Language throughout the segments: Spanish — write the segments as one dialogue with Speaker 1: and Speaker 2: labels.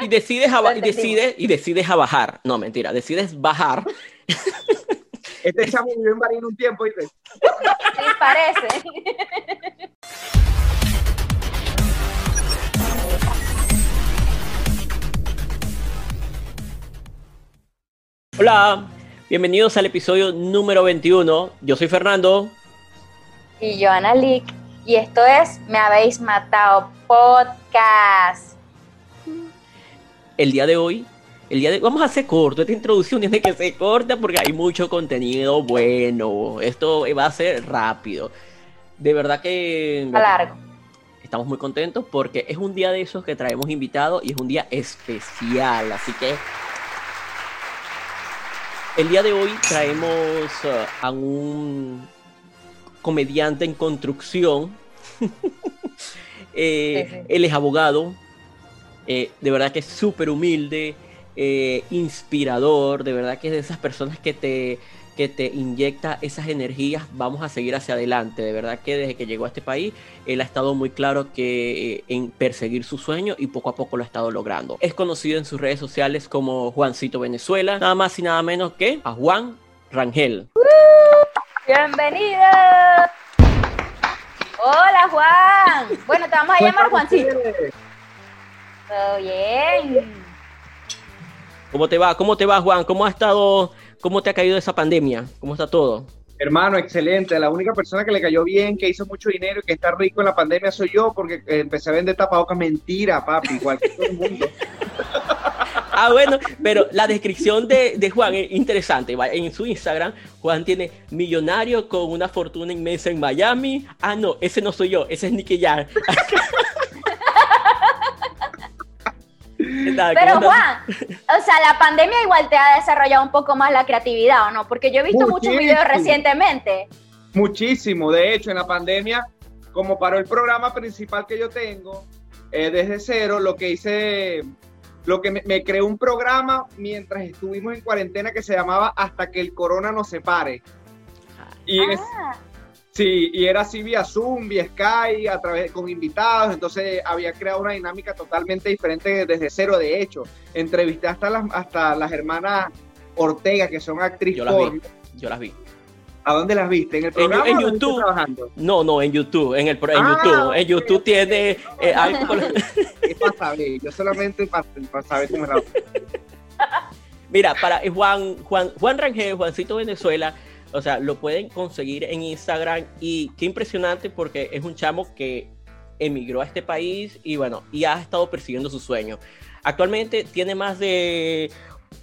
Speaker 1: y decides, a, y decides, y decides a bajar. No, mentira, decides bajar.
Speaker 2: Este chamo vivió en un tiempo, ¿viste?
Speaker 3: Sí, parece.
Speaker 1: Hola, bienvenidos al episodio número 21. Yo soy Fernando.
Speaker 3: Y yo, Ana Lick. Y esto es Me Habéis Matado Podcast.
Speaker 1: El día de hoy, el día de vamos a hacer corto. Esta introducción tiene que ser corta porque hay mucho contenido bueno. Esto va a ser rápido. De verdad que.
Speaker 3: A largo.
Speaker 1: Estamos muy contentos porque es un día de esos que traemos invitados y es un día especial. Así que el día de hoy traemos uh, a un comediante en construcción. eh,
Speaker 3: Sí, sí.
Speaker 1: Él es abogado. Eh, de verdad que es súper humilde, eh, inspirador. De verdad que es de esas personas que te, que te inyecta esas energías. Vamos a seguir hacia adelante. De verdad que desde que llegó a este país, él ha estado muy claro que eh, en perseguir su sueño y poco a poco lo ha estado logrando. Es conocido en sus redes sociales como Juancito Venezuela, nada más y nada menos que a Juan Rangel.
Speaker 3: Bienvenido. Hola, Juan. Bueno, te vamos a llamar Juancito. Todo bien.
Speaker 1: ¿Cómo te va? ¿Cómo te va, Juan? ¿Cómo ha estado? ¿Cómo te ha caído esa pandemia? ¿Cómo está todo?
Speaker 2: Hermano, excelente. La única persona que le cayó bien, que hizo mucho dinero y que está rico en la pandemia soy yo, porque eh, empecé a vender tapabocas. Mentira, papi, igual que todo el mundo.
Speaker 1: Ah, bueno, pero la descripción de, de Juan es interesante. En su Instagram, Juan tiene millonario con una fortuna inmensa en Miami. Ah, no, ese no soy yo, ese es Nicky Jam.
Speaker 3: Pero. Juan, o sea, la pandemia igual te ha desarrollado un poco más la creatividad, ¿o no? Porque yo he visto muchos videos recientemente.
Speaker 2: Muchísimo. De hecho, en la pandemia, como para el programa principal que yo tengo, eh, desde cero, lo que hice, lo que me, me creé un programa mientras estuvimos en cuarentena que se llamaba Hasta que el corona nos separe. Y es,
Speaker 3: Ah,
Speaker 2: Sí, y era así vía Zoom, vía Skype, a través con invitados, entonces había creado una dinámica totalmente diferente desde cero, de hecho. Entrevisté hasta las, hasta las hermanas Ortega, que son actrices
Speaker 1: Yo las vi. Yo las vi.
Speaker 2: ¿A dónde las viste? ¿En el
Speaker 1: En,
Speaker 2: programa
Speaker 1: en
Speaker 2: o dónde
Speaker 1: YouTube.
Speaker 2: trabajando?
Speaker 1: No, no, en YouTube. En, el, en
Speaker 2: Ah,
Speaker 1: YouTube. En YouTube tiene eh, algo.
Speaker 2: Es para saber, yo solamente para, para saber cómo era.
Speaker 1: Mira, para eh, Juan, Juan, Juan Rangel, Juancito Venezuela, o sea, lo pueden conseguir en Instagram y qué impresionante porque es un chamo que emigró a este país y bueno, y ha estado persiguiendo su sueño. Actualmente tiene más de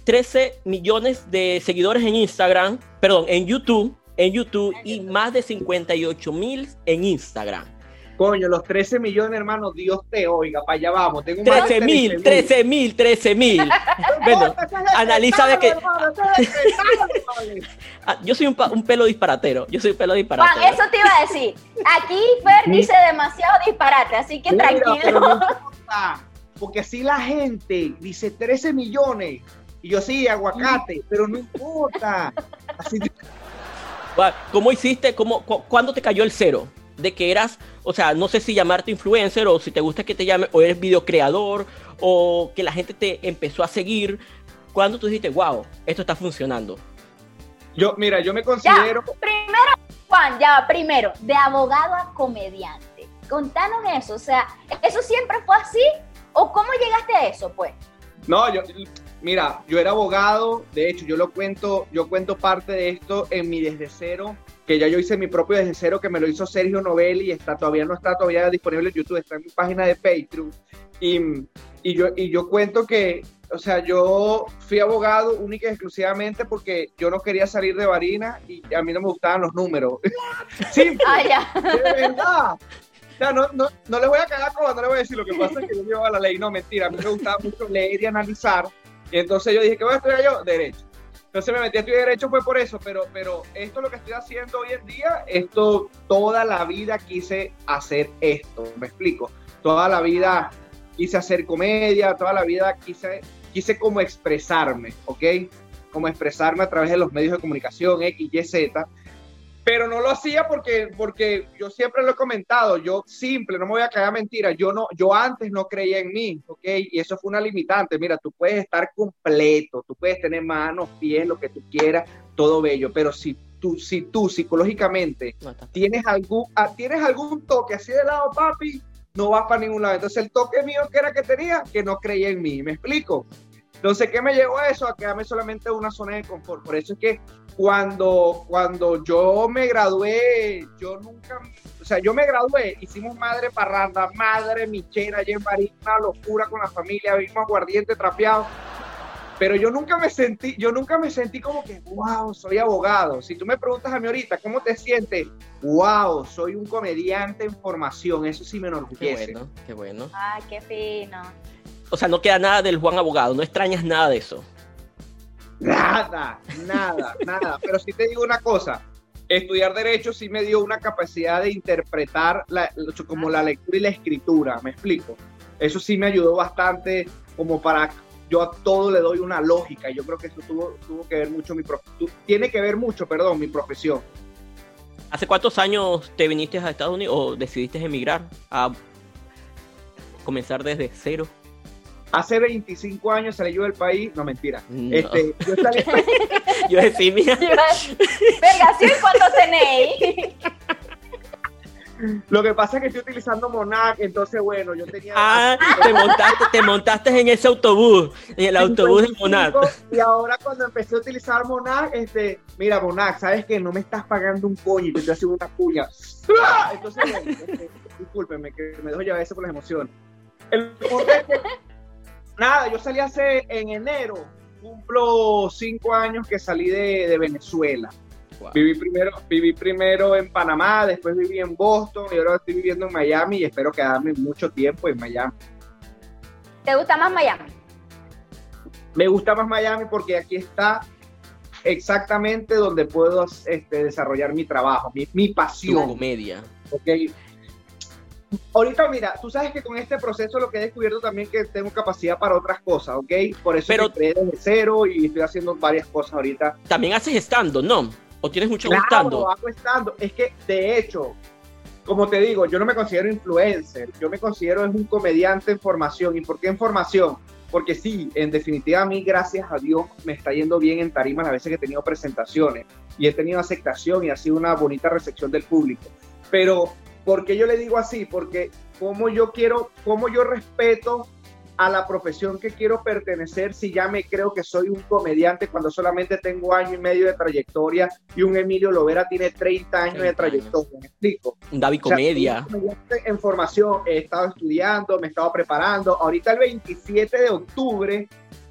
Speaker 1: 13 millones de seguidores en Instagram, perdón, en YouTube, en YouTube y más de 58 mil en Instagram.
Speaker 2: Coño, los 13 millones, hermano, Dios te oiga, para allá vamos. Tengo más de
Speaker 1: 13 mil,
Speaker 2: 13.000.
Speaker 1: 13 mil, 13 mil. Bueno, analiza de que-. Ah, yo soy un, pelo disparatero. Yo soy un pelo
Speaker 3: Juan,
Speaker 1: disparatero.
Speaker 3: eso te iba a decir. Aquí Fer dice demasiado disparate, así que
Speaker 2: Mira,
Speaker 3: tranquilo.
Speaker 2: no importa, porque si la gente dice 13 millones y yo sí, aguacate, pero no importa. Así
Speaker 1: ¿Cómo hiciste? ¿Cómo, cu- ¿Cuándo te cayó el cero? De que eras, o sea, no sé si llamarte influencer o si te gusta que te llame, o eres videocreador, o que la gente te empezó a seguir. ¿Cuándo tú dijiste, wow, esto está funcionando?
Speaker 2: yo, mira, yo me
Speaker 3: Ya,
Speaker 2: considero,
Speaker 3: primero, Juan, ya, va, primero, de abogado a comediante. Contanos eso, o sea, ¿eso siempre fue así? ¿O cómo llegaste a eso, pues?
Speaker 2: no, yo, mira, yo era abogado, de hecho, yo lo cuento, yo cuento parte de esto en mi desde cero, que ya yo hice mi propio desde cero, que me lo hizo Sergio Novelli, y está, todavía no está todavía disponible en YouTube, está en mi página de Patreon, y, y yo, y yo cuento que, o sea, yo fui abogado única y exclusivamente porque yo no quería salir de Varina y a mí no me gustaban los números. Simple.
Speaker 3: Ah, ya.
Speaker 2: De verdad. O sea, no, no, no le voy a cagar no le voy a decir. Lo que pasa es que yo llevaba la ley. No, mentira. A mí me gustaba mucho leer y analizar. Y entonces yo dije, ¿qué voy a estudiar yo? Derecho. Entonces me metí a estudiar Derecho fue por eso. Pero, pero esto lo que estoy haciendo hoy en día, esto toda la vida quise hacer esto. ¿Me explico? Toda la vida quise hacer comedia. Toda la vida quise, quise como expresarme, ¿ok? Como expresarme a través de los medios de comunicación, X, Y, Z. pero no lo hacía porque, porque yo siempre lo he comentado, yo simple, no me voy a caer mentira, yo no, yo antes no creía en mí, ¿ok? Y eso fue una limitante, mira, tú puedes estar completo, tú puedes tener manos, pies, lo que tú quieras, todo bello, pero si tú, si tú psicológicamente tienes algún, ah, tienes algún toque así de lado, papi, no vas para ningún lado. Entonces el toque mío que era que tenía, que no creía en mí, ¿me explico? Entonces, ¿qué me llevó a eso? A quedarme solamente en una zona de confort. Por eso es que cuando, cuando yo me gradué, yo nunca, o sea, yo me gradué, hicimos madre parranda, madre michera, allí en París, una locura con la familia, vimos aguardiente trapeado. Pero yo nunca me sentí, yo nunca me sentí como que, wow, soy abogado. Si tú me preguntas a mí ahorita, ¿cómo te sientes? Wow, soy un comediante en formación. Eso sí me enorgullece.
Speaker 1: Qué bueno, qué bueno.
Speaker 3: Ay, qué fino.
Speaker 1: O sea, no queda nada del Juan abogado, no extrañas nada de eso.
Speaker 2: Nada, nada, nada. Pero sí te digo una cosa, estudiar derecho sí me dio una capacidad de interpretar como la lectura y la escritura, me explico. Eso sí me ayudó bastante como para yo a todo le doy una lógica yo creo que eso tuvo, tuvo que ver mucho mi tiene que ver mucho, perdón, mi profesión.
Speaker 1: ¿Hace cuántos años te viniste a Estados Unidos o decidiste emigrar a comenzar desde cero?
Speaker 2: Hace 25 años salí yo del país, no mentira. Este, yo salí.
Speaker 1: yo decía, mira.
Speaker 3: Venga, ¿sí cuánto tenéis?
Speaker 2: Lo que pasa es que estoy utilizando Monac, entonces bueno, yo tenía.
Speaker 1: Ah, te montaste, te montaste en ese autobús, en el autobús de Monac.
Speaker 2: Y ahora cuando empecé a utilizar Monac, este, mira, Monac, sabes que no me estás pagando un coño y te estoy haciendo una puya. Entonces, bueno, este, discúlpenme que me dejo llevar eso por las emociones. El nada, yo salí hace en enero, cumplo cinco años que salí de, Venezuela. Viví, primero, viví primero en Panamá, después viví en Boston y ahora estoy viviendo en Miami y espero quedarme mucho tiempo en Miami.
Speaker 3: ¿Te gusta más Miami?
Speaker 2: Me gusta más Miami porque aquí está exactamente donde puedo este, desarrollar mi trabajo, mi, mi pasión.
Speaker 1: comedia.
Speaker 2: Okay ahorita mira, tú sabes que con este proceso lo que he descubierto también que tengo capacidad para otras cosas, ¿ok? Por eso Pero, me desde cero y estoy haciendo varias cosas ahorita.
Speaker 1: También haces estando, ¿no? ¿O tienes mucho
Speaker 2: claro,
Speaker 1: estando?
Speaker 2: hago estando. Es que, de hecho, como te digo, yo no me considero influencer, yo me considero es un comediante en formación. ¿Y por qué en formación? Porque sí, en definitiva a mí, gracias a Dios, me está yendo bien en tarimas las veces que he tenido presentaciones y he tenido aceptación y ha sido una bonita recepción del público. Pero ¿Por qué yo le digo así? Porque como yo quiero, como yo respeto a la profesión que quiero pertenecer si ya me creo que soy un comediante cuando solamente tengo año y medio de trayectoria y un Emilio Lovera tiene 30 años de trayectoria, ¿me explico?
Speaker 1: Un David Comedia.
Speaker 2: en formación, he estado estudiando, me he estado preparando. Ahorita el 27 de octubre,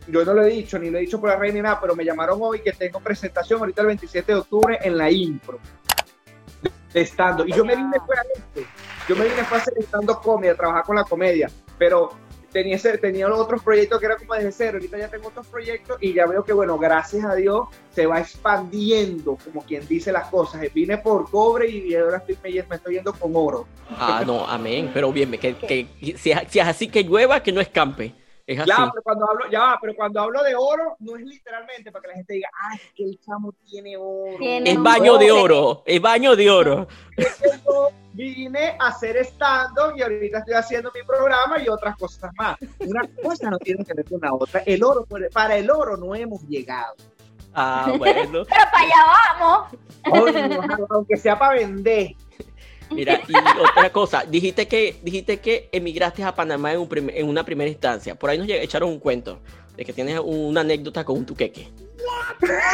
Speaker 2: yo no lo he dicho, ni lo he dicho por la reina ni nada, pero me llamaron hoy que tengo presentación ahorita el 27 de octubre en la Impro estando. Y yo me vine fuera esto. Yo me vine a hacer estando comedia, a trabajar con la comedia. Pero tenía, tenía otros proyectos que era como desde cero. Ahorita ya tengo otros proyectos y ya veo que, bueno, gracias a Dios se va expandiendo, como quien dice las cosas. Vine por cobre y ahora estoy, me, estoy yendo con oro.
Speaker 1: Ah, no, amén. Pero bien, que, que si es así que llueva, que no escampe. Es así.
Speaker 2: Ya, pero cuando hablo, ya, pero cuando hablo de oro, no es literalmente para que la gente diga, ay, es que el chamo tiene oro.
Speaker 1: es baño de oro, es baño de oro.
Speaker 2: yo vine a hacer stand-up y ahorita estoy haciendo mi programa y otras cosas más. Una cosa no tiene que ver con la otra. El oro, para el oro no hemos llegado.
Speaker 1: Ah, bueno.
Speaker 3: pero para allá
Speaker 2: vamos. aunque sea para vender.
Speaker 1: Mira, y otra cosa, dijiste que, dijiste que emigraste a Panamá en, un en una primera instancia. Por ahí nos echaron un cuento de que tienes una anécdota con un tuqueque.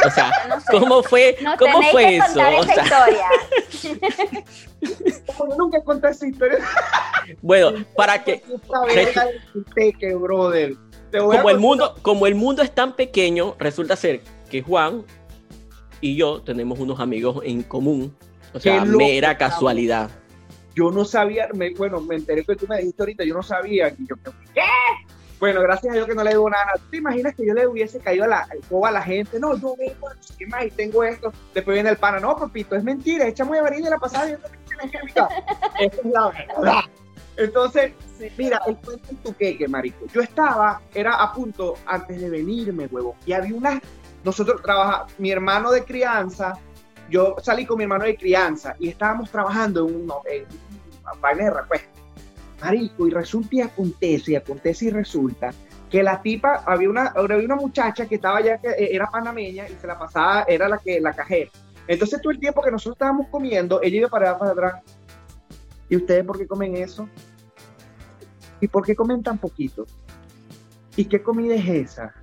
Speaker 1: O sea, ¿cómo fue, ¿cómo fue eso? O sea...
Speaker 3: historia.
Speaker 2: Nunca conté esa historia.
Speaker 1: Bueno, para que... Como el, mundo, como el mundo es tan pequeño, resulta ser que Juan y yo tenemos unos amigos en común o sea, mera casualidad.
Speaker 2: Yo no sabía, bueno, me enteré que tú me dijiste ahorita, yo no sabía. Y yo, ¿qué? Bueno, gracias a Dios que no le digo nada. ¿Tú te imaginas que yo le hubiese caído a la, a la gente? No, yo vengo, ¿qué más? Y tengo esto. Después viene el pana. No, papito, es mentira. Echamos a venir de la pasada viendo Esa es la verdad. Entonces, mira, el cuento en tu queque, marico. Yo estaba, era a punto antes de venirme, huevo. Y había una, nosotros trabajamos, mi hermano de crianza yo salí con mi hermano de crianza y estábamos trabajando en, un, una vaina de repuesto. Marico, y resulta y acontece, y acontece y resulta que la tipa, había una, había una muchacha que estaba ya, que eh, era panameña y se la pasaba, era la que la cajera. Entonces todo el tiempo que nosotros estábamos comiendo, ella iba para para atrás. ¿Y ustedes por qué comen eso? ¿Y por qué comen tan poquito? ¿Y qué comida es esa?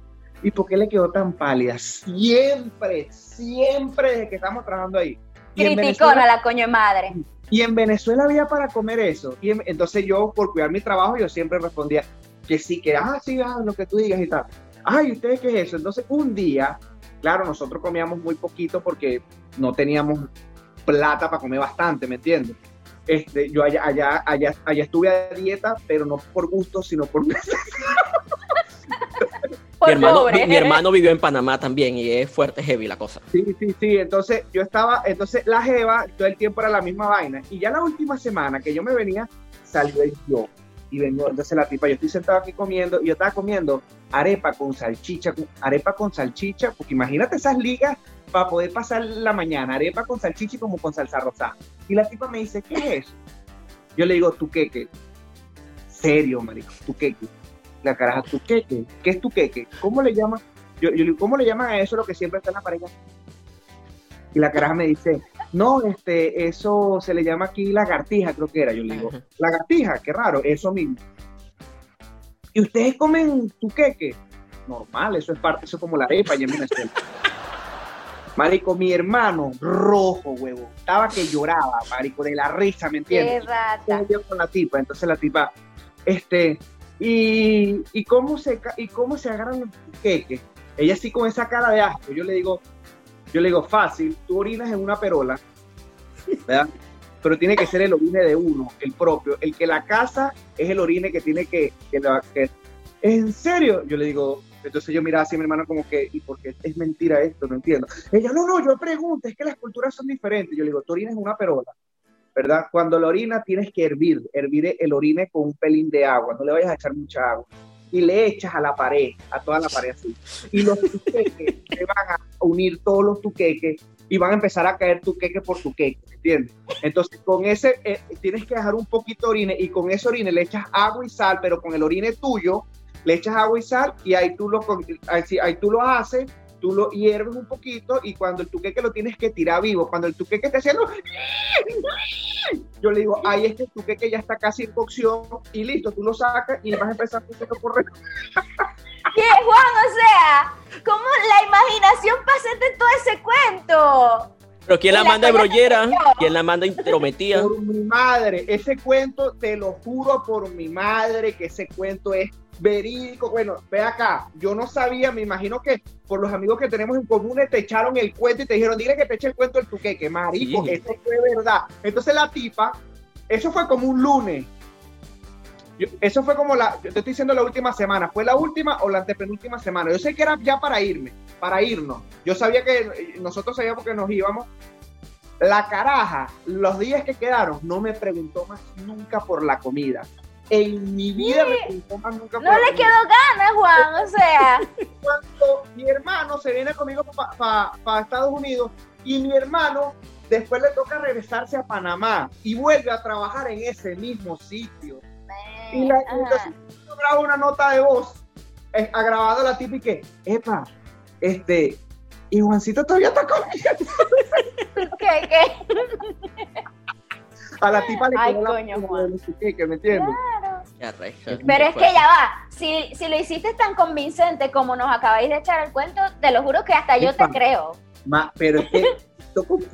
Speaker 2: ¿Y por qué le quedó tan pálida? Siempre, siempre desde que estamos trabajando ahí. Y
Speaker 3: Criticona la coño madre.
Speaker 2: y en Venezuela había para comer eso. Y en- entonces yo, por cuidar mi trabajo, yo siempre respondía que sí, que, ah, sí, ah, lo que tú digas y tal. Ay, ¿ustedes qué es eso? Entonces, un día, claro, nosotros comíamos muy poquito porque no teníamos plata para comer bastante, ¿me entiendes? Este, yo allá, allá, allá, allá estuve a dieta, pero no por gusto, sino por
Speaker 3: Por
Speaker 1: mi, hermano, mi- mi hermano vivió en Panamá también y es fuerte, heavy la cosa.
Speaker 2: Sí, sí, sí. Entonces yo estaba, entonces la Jeva, todo el tiempo era la misma vaina. Y ya la última semana que yo me venía, salió el yo. Y vengo, entonces la tipa, yo estoy sentado aquí comiendo, y yo estaba comiendo arepa con salchicha, con- arepa con salchicha, porque imagínate esas ligas para poder pasar la mañana, arepa con salchicha y como con salsa rosada. Y la tipa me dice, ¿qué es eso? Yo le digo, tu queque. Serio, marico, tu queque. La caraja, tu queque. ¿Qué es tu queque? ¿Cómo le llaman? Yo, yo le digo, ¿cómo le llaman a eso lo que siempre está en la pareja? Y la caraja me dice, no, este, eso se le llama aquí lagartija, creo que era. Yo le digo, lagartija, qué raro, eso mismo. ¿Y ustedes comen tuqueque? Normal, eso es parte, eso es como la arepa allá en Venezuela. Marico, mi hermano, rojo, huevo, estaba que lloraba, marico, de la risa, ¿me
Speaker 3: Qué
Speaker 2: entiendes?
Speaker 3: rata.
Speaker 2: yo con la tipa, entonces la tipa, este, y, y cómo se y cómo se agarran los. Ella sí con esa cara de asco, yo le digo, yo le digo, fácil, tú orinas en una perola, ¿verdad? Pero tiene que ser el orine de uno, el propio, el que la casa es el orine que tiene que, que- ¿en serio? Yo le digo, entonces yo miraba así a mi hermano como que, ¿y por qué es mentira esto? No entiendo. Ella, no, no, yo pregunto, es que las culturas son diferentes. Yo le digo, tú orinas en una perola. ¿Verdad? Cuando la orina tienes que hervir, hervir el orine con un pelín de agua, no le vayas a echar mucha agua. Y le echas a la pared, a toda la pared así. Y los tuqueques se van a unir todos los tuqueques y van a empezar a caer tuqueque por tuqueque, ¿entiendes? Entonces, con ese, eh, tienes que dejar un poquito de orine y con ese orine le echas agua y sal, pero con el orine tuyo le echas agua y sal y ahí tú lo, ahí tú lo haces, tú lo hierves un poquito y cuando el tuqueque lo tienes que tirar vivo, cuando el tuqueque esté haciendo yo le digo, ahí es que el tuqueque ya está casi en cocción y listo, tú lo sacas y vas a empezar a hacerlo correr.
Speaker 3: ¿Qué, Juan? O sea, ¿cómo la imaginación pasarte todo ese cuento?
Speaker 1: Pero ¿quién la manda de brollera? ¿Quién la manda intrometida?
Speaker 2: Por mi madre, ese cuento, te lo juro por mi madre que ese cuento es verídico. Bueno, ve acá, yo no sabía, me imagino que por los amigos que tenemos en común te echaron el cuento y te dijeron, dile que te eche el cuento del tuqueque, marico,
Speaker 1: Sí.
Speaker 2: eso fue verdad. Entonces la tipa, eso fue como un lunes. Yo- eso fue como la, yo te estoy diciendo la última semana, ¿fue la última o la antepenúltima semana? Yo sé que era ya para irme, para irnos. Yo sabía que eh, nosotros sabíamos que nos íbamos. La caraja, los días que quedaron, no me preguntó más nunca por la comida. En mi vida me preguntó más nunca por
Speaker 3: No
Speaker 2: la
Speaker 3: le
Speaker 2: comida.
Speaker 3: quedó ganas, Juan. O sea,
Speaker 2: Cuando mi hermano se viene conmigo para Estados Unidos y mi hermano después le toca regresarse a Panamá y vuelve a trabajar en ese mismo sitio. Y la,
Speaker 3: Ajá.
Speaker 2: entonces yo grabo una nota de voz eh, ha grabado la tipa y que, epa, este, y Juancito todavía está comiendo.
Speaker 3: ¿Qué, qué?
Speaker 2: A la tipa le
Speaker 3: Ay,
Speaker 2: quedó la
Speaker 3: coño, Juan.
Speaker 2: de ¿me entiendes?
Speaker 3: Pero es que ya va. Si, si lo hiciste tan convincente como nos acabáis de echar el cuento, te lo juro que hasta yo te creo.
Speaker 2: Ma- pero es que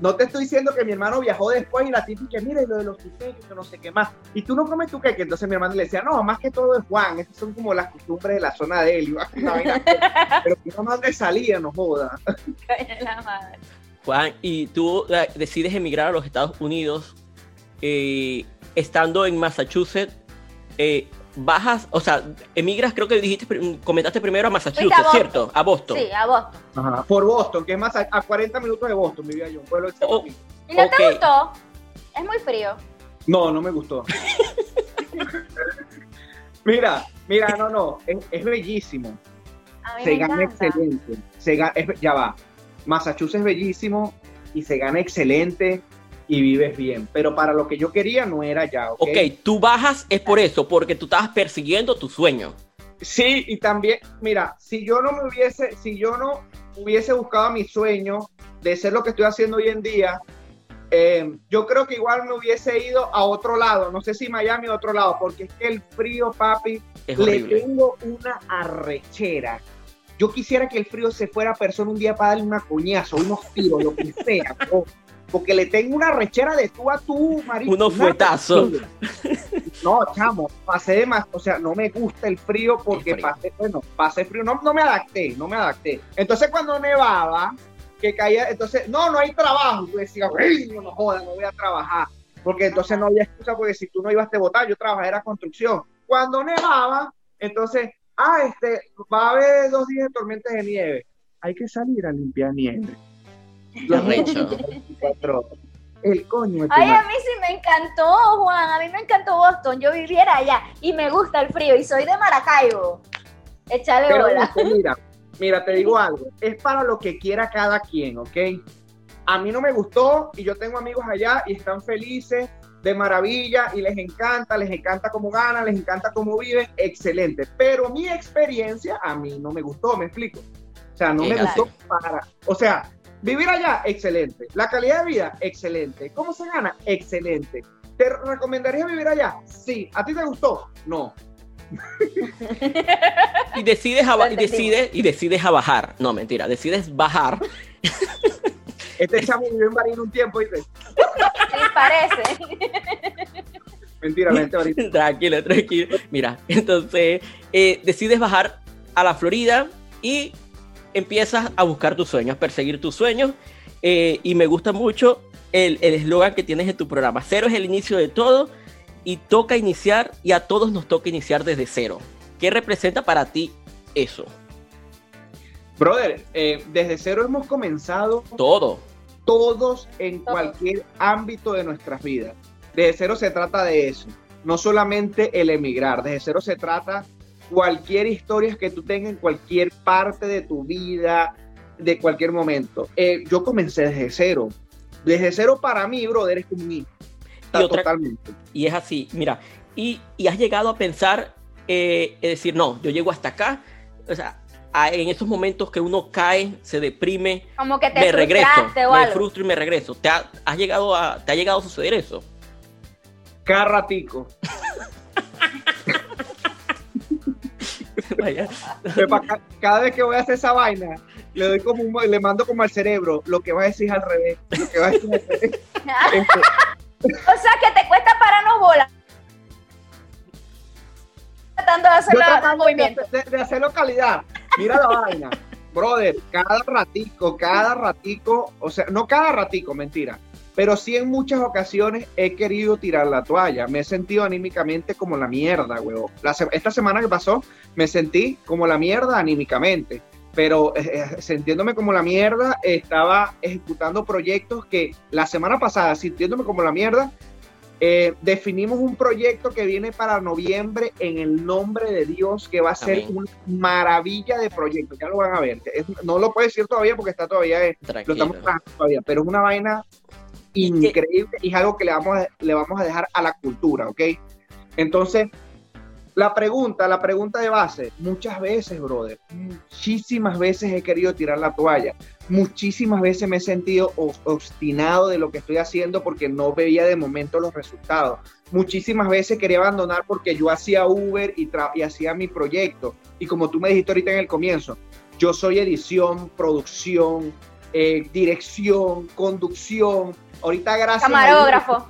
Speaker 2: no te estoy diciendo que mi hermano viajó después y la que mira y lo de los tuqueques, que no sé qué más. Y tú no comes tuqueque. Entonces mi hermano le decía, no, más que todo es Juan. Esas son como las costumbres de la zona de él. Pero que no dónde salía, no joda.
Speaker 3: La madre.
Speaker 1: Juan, y tú decides emigrar a los Estados Unidos, eh, estando en Massachusetts, eh, bajas, o sea, emigras, creo que dijiste, comentaste primero a Massachusetts,
Speaker 3: a.
Speaker 1: ¿cierto? A Boston.
Speaker 3: Sí, a Boston.
Speaker 2: Ajá. Por Boston, que es más a, a 40 minutos de Boston, vivía yo, un pueblo de
Speaker 1: Oh.
Speaker 3: ¿Y no te gustó? Es muy frío.
Speaker 2: No, no me gustó. mira, mira, no, no, es, es bellísimo.
Speaker 3: A mí
Speaker 2: Se
Speaker 3: me
Speaker 2: gana
Speaker 3: encanta.
Speaker 2: excelente. Se ga- es- ya va. Massachusetts es bellísimo. y se gana excelente y vives bien. Pero para lo que yo quería no era ya. Ok,
Speaker 1: Ok, tú bajas es por eso, porque tú estabas persiguiendo tu sueño.
Speaker 2: Sí, y también, mira, si yo no me hubiese, si yo no hubiese buscado mi sueño de ser lo que estoy haciendo hoy en día, eh, yo creo que igual me hubiese ido a otro lado, no sé si Miami o otro lado, porque es que el frío, papi,
Speaker 1: Es
Speaker 2: le tengo una arrechera. Yo quisiera que el frío se fuera a persona un día para darle una coñazo, unos tiros, lo que sea, bro. porque le tengo una arrechera de tú a tú, marico.
Speaker 1: Unos fuetazos.
Speaker 2: No, chamo, pasé de más, o sea, no me gusta el frío porque
Speaker 1: El frío.
Speaker 2: pasé, bueno, pasé frío, no, no me adapté, no me adapté. Entonces cuando nevaba, que caía, entonces, no, no hay trabajo. Yo decía, "Uy, no me jodas, no voy a trabajar. Porque entonces no había excusa, porque si tú no ibas a votar, yo trabajaba, era construcción. Cuando nevaba, entonces, ah, este, va a haber dos días de tormentas de nieve. Hay que salir a limpiar nieve.
Speaker 1: Qué arrecho.
Speaker 2: 24 horas. El coño
Speaker 3: Ay, a mí sí me encantó, Juan. A mí me encantó Boston. Yo viviera allá y me gusta el frío y soy de Maracaibo. Échale
Speaker 2: Pero
Speaker 3: bola.
Speaker 2: mira, mira, te digo algo, es para lo que quiera cada quien, ¿ok? A mí no me gustó y yo tengo amigos allá y están felices, de maravilla y les encanta, les encanta cómo ganan, les encanta cómo viven, excelente. Pero mi experiencia a mí no me gustó, me explico. O sea, no me
Speaker 1: Claro.
Speaker 2: gustó para, o sea, vivir allá, excelente. La calidad de vida, excelente. ¿Cómo se gana? Excelente. ¿Te recomendaría vivir allá? Sí. ¿A ti te gustó? No.
Speaker 1: Y decides, a, y decides, y decides a bajar. No, mentira, decides bajar.
Speaker 2: Este chamo vivió en Barina un tiempo y te...
Speaker 3: Sí, parece.
Speaker 2: Mentira, vente ahorita.
Speaker 1: tranquilo, tranquilo. Mira, entonces eh, decides bajar a la Florida y empiezas a buscar tus sueños, perseguir tus sueños. eh, y me gusta mucho el el eslogan que tienes en tu programa. Cero es el inicio de todo y toca iniciar y a todos nos toca iniciar desde cero. ¿Qué representa para ti eso?
Speaker 2: Brother, eh, desde cero hemos comenzado
Speaker 1: Todo.
Speaker 2: todos en cualquier ámbito de nuestras vidas. Desde cero se trata de eso. No solamente el emigrar, desde cero se trata cualquier historia que tú tengas en cualquier parte de tu vida, de cualquier momento. Eh, yo comencé desde cero. Desde cero para mí, brother, es como un
Speaker 1: Y otra-
Speaker 2: totalmente.
Speaker 1: Y es así, mira, y, y has llegado a pensar, eh, es decir, no, yo llego hasta acá, o sea, a- en esos momentos que uno cae, se deprime,
Speaker 3: Como que te
Speaker 1: me regreso,
Speaker 3: o
Speaker 1: me
Speaker 3: algo.
Speaker 1: frustro y me regreso. ¿Te ha, has llegado a, ¿Te ha llegado a suceder eso?
Speaker 2: Cada ratico.
Speaker 1: Vaya.
Speaker 2: Cada vez que voy a hacer esa vaina, le doy como un- le mando como al cerebro, lo que va a decir al revés. Lo que va a decir al revés. Este,
Speaker 3: o sea, que te cuesta pararnos bola. Tratando de hacer
Speaker 2: yo
Speaker 3: la-
Speaker 2: tratando
Speaker 3: el
Speaker 2: de,
Speaker 3: movimiento.
Speaker 2: de- de hacerlo calidad. Mira la vaina. Brother, cada ratico, cada ratico, o sea, no cada ratico, mentira, pero sí en muchas ocasiones he querido tirar la toalla. Me he sentido anímicamente como la mierda, huevo. La esta semana que pasó, me sentí como la mierda anímicamente. Pero eh, eh, sintiéndome como la mierda, estaba ejecutando proyectos que la semana pasada, sintiéndome como la mierda, eh, definimos un proyecto que viene para noviembre en el nombre de Dios, que va a ser
Speaker 1: Amén.
Speaker 2: una maravilla de proyecto. Ya lo van a ver. Es- no lo puedo decir todavía porque está todavía, lo estamos trabajando todavía, pero es una vaina increíble y es algo que le vamos a, le vamos a dejar a la cultura, ¿ok? Entonces, la pregunta, la pregunta de base, muchas veces, brother, muchísimas veces he querido tirar la toalla, muchísimas veces me he sentido obstinado de lo que estoy haciendo porque no veía de momento los resultados. Muchísimas veces quería abandonar porque yo hacía Uber y, y hacía mi proyecto. Y como tú me dijiste ahorita en el comienzo, yo soy edición, producción, eh, dirección, conducción. Ahorita gracias
Speaker 3: Camarógrafo.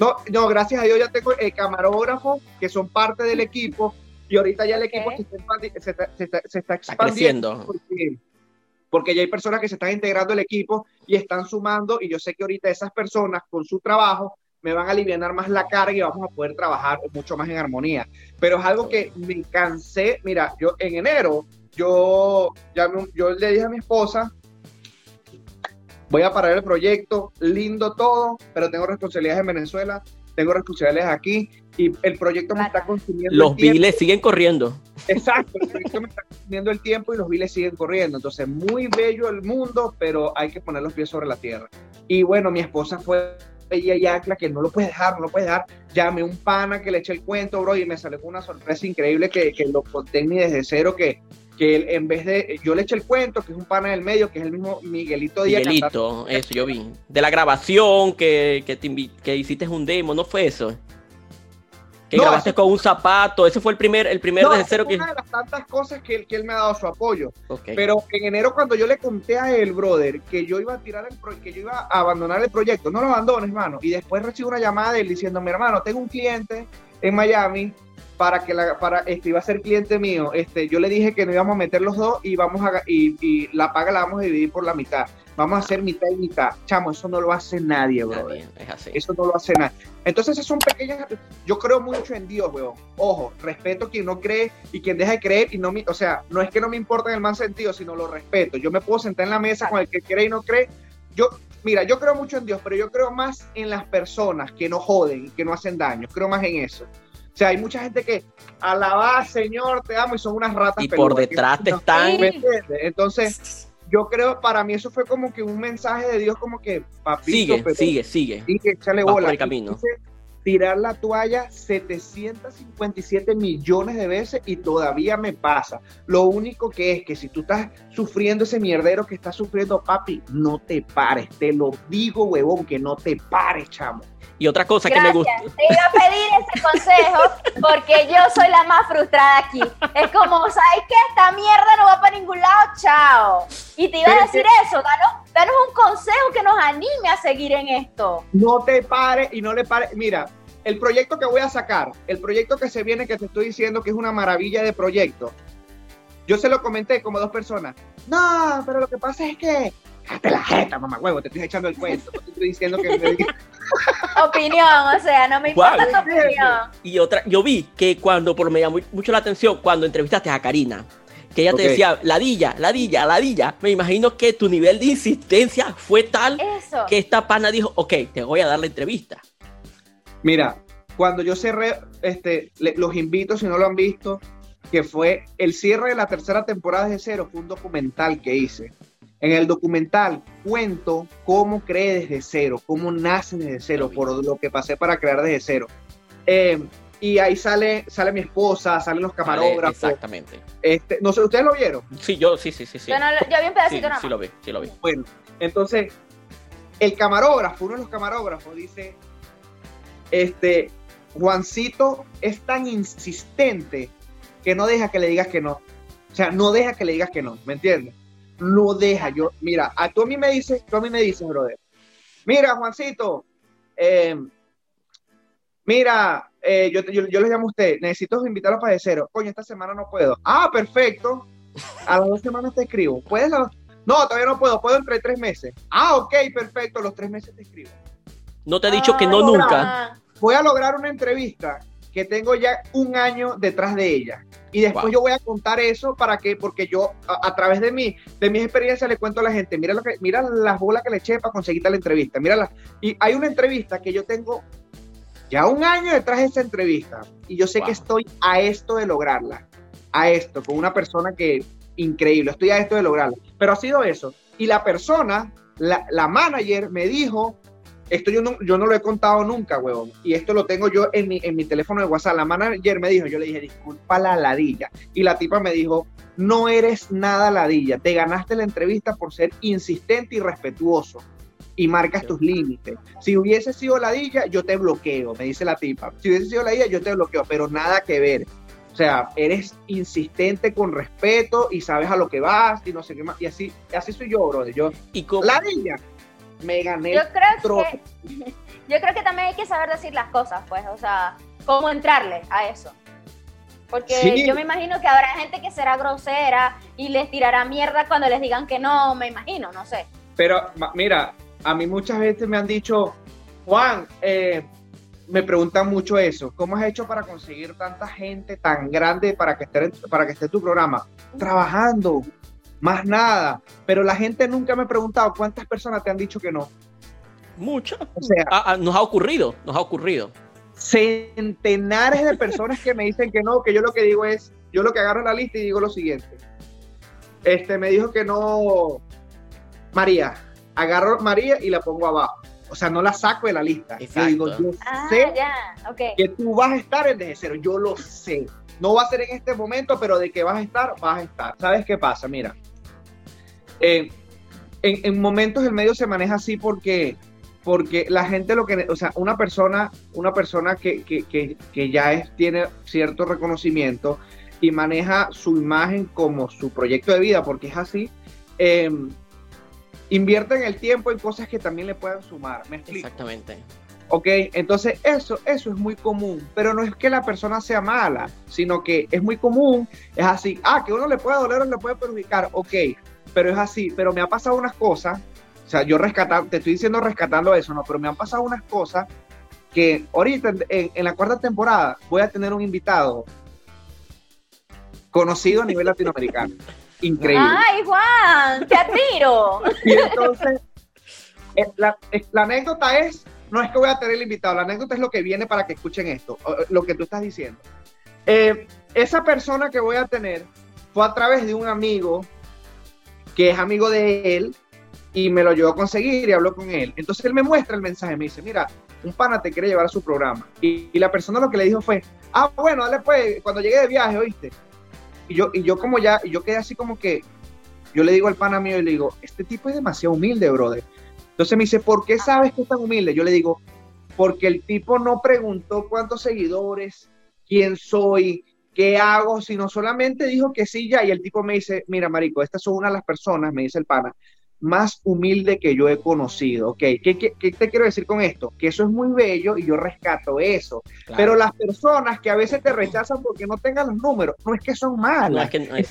Speaker 2: No, no, gracias a Dios ya tengo el camarógrafo que son parte del equipo y ahorita ya el equipo se está, se está- se está- se está
Speaker 1: Está
Speaker 2: expandiendo porque, porque ya hay personas que se están integrando al equipo y están sumando y yo sé que ahorita esas personas con su trabajo me van a aliviar más la carga y vamos a poder trabajar mucho más en armonía. Pero es algo que me cansé, mira, yo en enero, yo, ya me- yo le dije a mi esposa, voy a parar el proyecto, lindo todo, pero tengo responsabilidades en Venezuela, tengo responsabilidades aquí y el proyecto me está consumiendo.
Speaker 1: Los
Speaker 2: el tiempo.
Speaker 1: biles siguen corriendo.
Speaker 2: Exacto, el proyecto me está consumiendo el tiempo y los biles siguen corriendo. Entonces, muy bello el mundo, pero hay que poner los pies sobre la tierra. Y bueno, mi esposa fue ella y Acla que no lo puedes dejar, no lo puedes dejar. Llamé un pana que le eché el cuento, bro, y me salió con una sorpresa increíble que, que lo conté ni desde cero, que, que él, en vez de, yo le eché el cuento, que es un pana del medio, que es el mismo Miguelito Díaz.
Speaker 1: Miguelito, eso yo vi. De la grabación, que, que, te que hiciste un demo, ¿no fue eso? Que
Speaker 2: No,
Speaker 1: grabaste
Speaker 2: eso-
Speaker 1: con un zapato, ese fue el primer, el primer
Speaker 2: No,
Speaker 1: desde cero que...
Speaker 2: una de las tantas cosas que él, que él me ha dado su apoyo.
Speaker 1: Ok.
Speaker 2: Pero en enero cuando yo le conté a él, brother, que yo iba a tirar el pro- que yo iba a abandonar el proyecto, no lo abandones, hermano. Y después recibo una llamada de él diciendo, mi hermano, tengo un cliente en Miami para que la, para este iba a ser cliente mío. Este, yo le dije que nos íbamos a meter los dos y vamos a y, y la paga la vamos a dividir por la mitad. Vamos a hacer mitad y mitad. Chamo, eso no lo hace nadie,
Speaker 1: es así.
Speaker 2: Eso no lo hace nadie. Entonces, esas son pequeñas. Yo creo mucho en Dios, weón. Ojo, respeto a quien no cree y quien deja de creer. Y no me, o sea, no es que no me importa en el mal sentido, sino lo respeto. Yo me puedo sentar en la mesa con el que cree y no cree. Yo, mira, yo creo mucho en Dios, pero yo creo más en las personas que no joden y que no hacen daño. Creo más en eso. O sea, hay mucha gente que alaba, Señor, te amo, y son unas ratas
Speaker 1: Y por detrás te
Speaker 2: No,
Speaker 1: están...
Speaker 2: Entonces, yo creo, para mí eso fue como que un mensaje de Dios, como que, papito,
Speaker 1: Sigue,
Speaker 2: pero-
Speaker 1: sigue, sigue.
Speaker 2: y que échale bola.
Speaker 1: por el camino.
Speaker 2: Quise tirar la toalla 757 millones de veces y todavía me pasa. Lo único que es que si tú estás sufriendo ese mierdero que estás sufriendo, papi, no te pares. Te lo digo, huevón, que no te pares, chamo.
Speaker 1: Y otra cosa que me gusta...
Speaker 3: Te iba a pedir ese consejo porque yo soy la más frustrada aquí. Es como, ¿sabes qué? Esta mierda no va para ningún lado, chao. Y te iba
Speaker 2: Pero
Speaker 3: a decir eso, danos, danos un consejo que nos anime a seguir en esto.
Speaker 2: No te pares y no le pares. Mira, el proyecto que voy a sacar, el proyecto que se viene, que te estoy diciendo que es una maravilla de proyecto. Yo se lo comenté como dos personas. No, pero lo que pasa es que. Cállate la jeta, mamá huevo, te estoy echando el cuento. Te estoy diciendo que me.
Speaker 3: Opinión, o sea, no me importa tu opinión.
Speaker 1: Y otra, yo vi que cuando, por me llamó mucho la atención, cuando entrevistaste a Karina, que ella te decía, ladilla, ladilla, ladilla, me imagino que tu nivel de insistencia fue tal
Speaker 3: Eso.
Speaker 1: que esta pana dijo, ok, te voy a dar la entrevista.
Speaker 2: Mira, cuando yo cerré, este, le- los invito si no lo han visto, que fue el cierre de la tercera temporada de Cero, fue un documental que hice. En el documental cuento cómo creé desde cero, cómo nace desde cero, por lo que pasé para crear desde cero. Eh, y ahí sale, sale mi esposa, salen los camarógrafos.
Speaker 1: exactamente.
Speaker 2: Este, no sé, ¿ustedes lo vieron?
Speaker 1: Sí, yo, sí, sí, sí, sí.
Speaker 3: Yo, no lo- yo vi un
Speaker 1: Sí,
Speaker 3: pedacito nada
Speaker 1: sí lo vi, sí lo vi.
Speaker 2: Bueno, entonces, el camarógrafo, uno de los camarógrafos dice, este, Juancito es tan insistente que no deja que le digas que no. O sea, no deja que le digas que no, ¿me entiendes? No deja, yo, mira, a, tú a mí me dices, tú a mí me dices, brother, mira, Juancito, eh, mira, eh, yo, yo, yo le llamo a usted, necesito invitarlo para de cero. Coño, esta semana no puedo. Ah, perfecto. A las dos semanas te escribo. ¿Puedes? la- No, todavía no puedo. Puedo entre tres meses. Ah, ok, perfecto. Los tres meses te escribo.
Speaker 1: No te he dicho que no
Speaker 3: Ay,
Speaker 1: nunca.
Speaker 3: ah,
Speaker 2: Voy a lograr una entrevista que tengo ya un año detrás de ella. Y después
Speaker 1: Wow.
Speaker 2: yo voy a contar eso para que, porque yo a, a través de mí, de mi experiencia le cuento a la gente, mira lo que, mira las bolas que le eché para conseguir la entrevista, mira la- y hay una entrevista que yo tengo ya un año detrás de esa entrevista y yo sé
Speaker 1: Wow.
Speaker 2: que estoy a esto de lograrla, a esto, con una persona que increíble, estoy a esto de lograrla, pero ha sido eso. Y la persona, la, la manager me dijo, esto yo no, yo no lo he contado nunca, huevón. Y esto lo tengo yo en mi, en mi teléfono de WhatsApp. La manager me dijo, yo le dije, disculpa la ladilla. Y la tipa me dijo, no eres nada ladilla. Te ganaste la entrevista por ser insistente y respetuoso. Y marcas tus límites. Si hubiese sido ladilla, yo te bloqueo, me dice la tipa. Si hubiese sido ladilla, yo te bloqueo, pero nada que ver. O sea, eres insistente con respeto y sabes a lo que vas y no sé qué más. Y así, así soy yo, brother. Yo,
Speaker 1: Y con-
Speaker 2: ladilla, me gané
Speaker 3: Yo creo que yo creo que también hay que saber decir las cosas, pues, o sea, cómo entrarle a eso. Porque
Speaker 2: Sí.
Speaker 3: yo me imagino que habrá gente que será grosera y les tirará mierda cuando les digan que no, me imagino, no sé.
Speaker 2: Pero mira, a mí muchas veces me han dicho, Juan, eh, me preguntan mucho eso, ¿cómo has hecho para conseguir tanta gente tan grande para que esté, en- para que esté en tu programa? Trabajando, más nada. Pero la gente nunca me ha preguntado cuántas personas te han dicho que no.
Speaker 1: mucho.
Speaker 2: O sea,
Speaker 1: Ah, ah, nos ha ocurrido, nos ha ocurrido.
Speaker 2: centenares de personas que me dicen que no, que yo lo que digo es, yo lo que agarro la lista y digo lo siguiente. Este me dijo que no, María, agarro María y la pongo abajo. O sea, no la saco de la lista. Yo digo, yo
Speaker 3: ah,
Speaker 2: sé
Speaker 3: ya, ok.
Speaker 2: que tú vas a estar en desde cero. Yo lo sé. No va a ser en este momento, pero de que vas a estar, vas a estar. ¿Sabes qué pasa? Mira, eh, en, en momentos el medio se maneja así porque porque la gente lo que, o sea, una persona, una persona que, que, que, que ya es, tiene cierto reconocimiento y maneja su imagen como su proyecto de vida, porque es así, eh, invierte en el tiempo en cosas que también le puedan sumar. ¿Me explico?
Speaker 1: Exactamente.
Speaker 2: Ok, entonces eso, eso es muy común, pero no es que la persona sea mala, sino que es muy común, es así, ah, que uno le puede doler o le puede perjudicar, ok, pero es así, pero me ha pasado unas cosas o sea, yo rescatando, te estoy diciendo rescatando eso, ¿no? Pero me han pasado unas cosas que ahorita en, la cuarta temporada voy a tener un invitado conocido a nivel latinoamericano. Increíble.
Speaker 3: ¡Ay, Juan! ¡Te admiro!
Speaker 2: Y entonces, eh, la, eh, la, anécdota es, no es que voy a tener el invitado, la anécdota es lo que viene para que escuchen esto, lo que tú estás diciendo. Eh, esa persona que voy a tener fue a través de un amigo que es amigo de él, y me lo llevó a conseguir y habló con él. Entonces él me muestra el mensaje, me dice, mira, un pana te quiere llevar a su programa. Y, la persona lo que le dijo fue, ah, bueno, dale pues, cuando llegue de viaje, ¿oíste? Y yo, y yo como ya, yo quedé así como que, yo le digo al pana mío y le digo, este tipo es demasiado humilde, brother. Entonces me dice, ¿por qué sabes que es tan humilde? Yo le digo, porque el tipo no preguntó cuántos seguidores, quién soy, qué hago, sino solamente dijo que sí ya. Y el tipo me dice, mira, marico, estas son una de las personas, me dice el pana, más humilde que yo he conocido. ¿ok? ¿Qué, te quiero decir con esto? Que eso es muy bello y yo rescato eso. Pero las personas que a veces te rechazan porque no tengan los números, no es que son malas, es, que,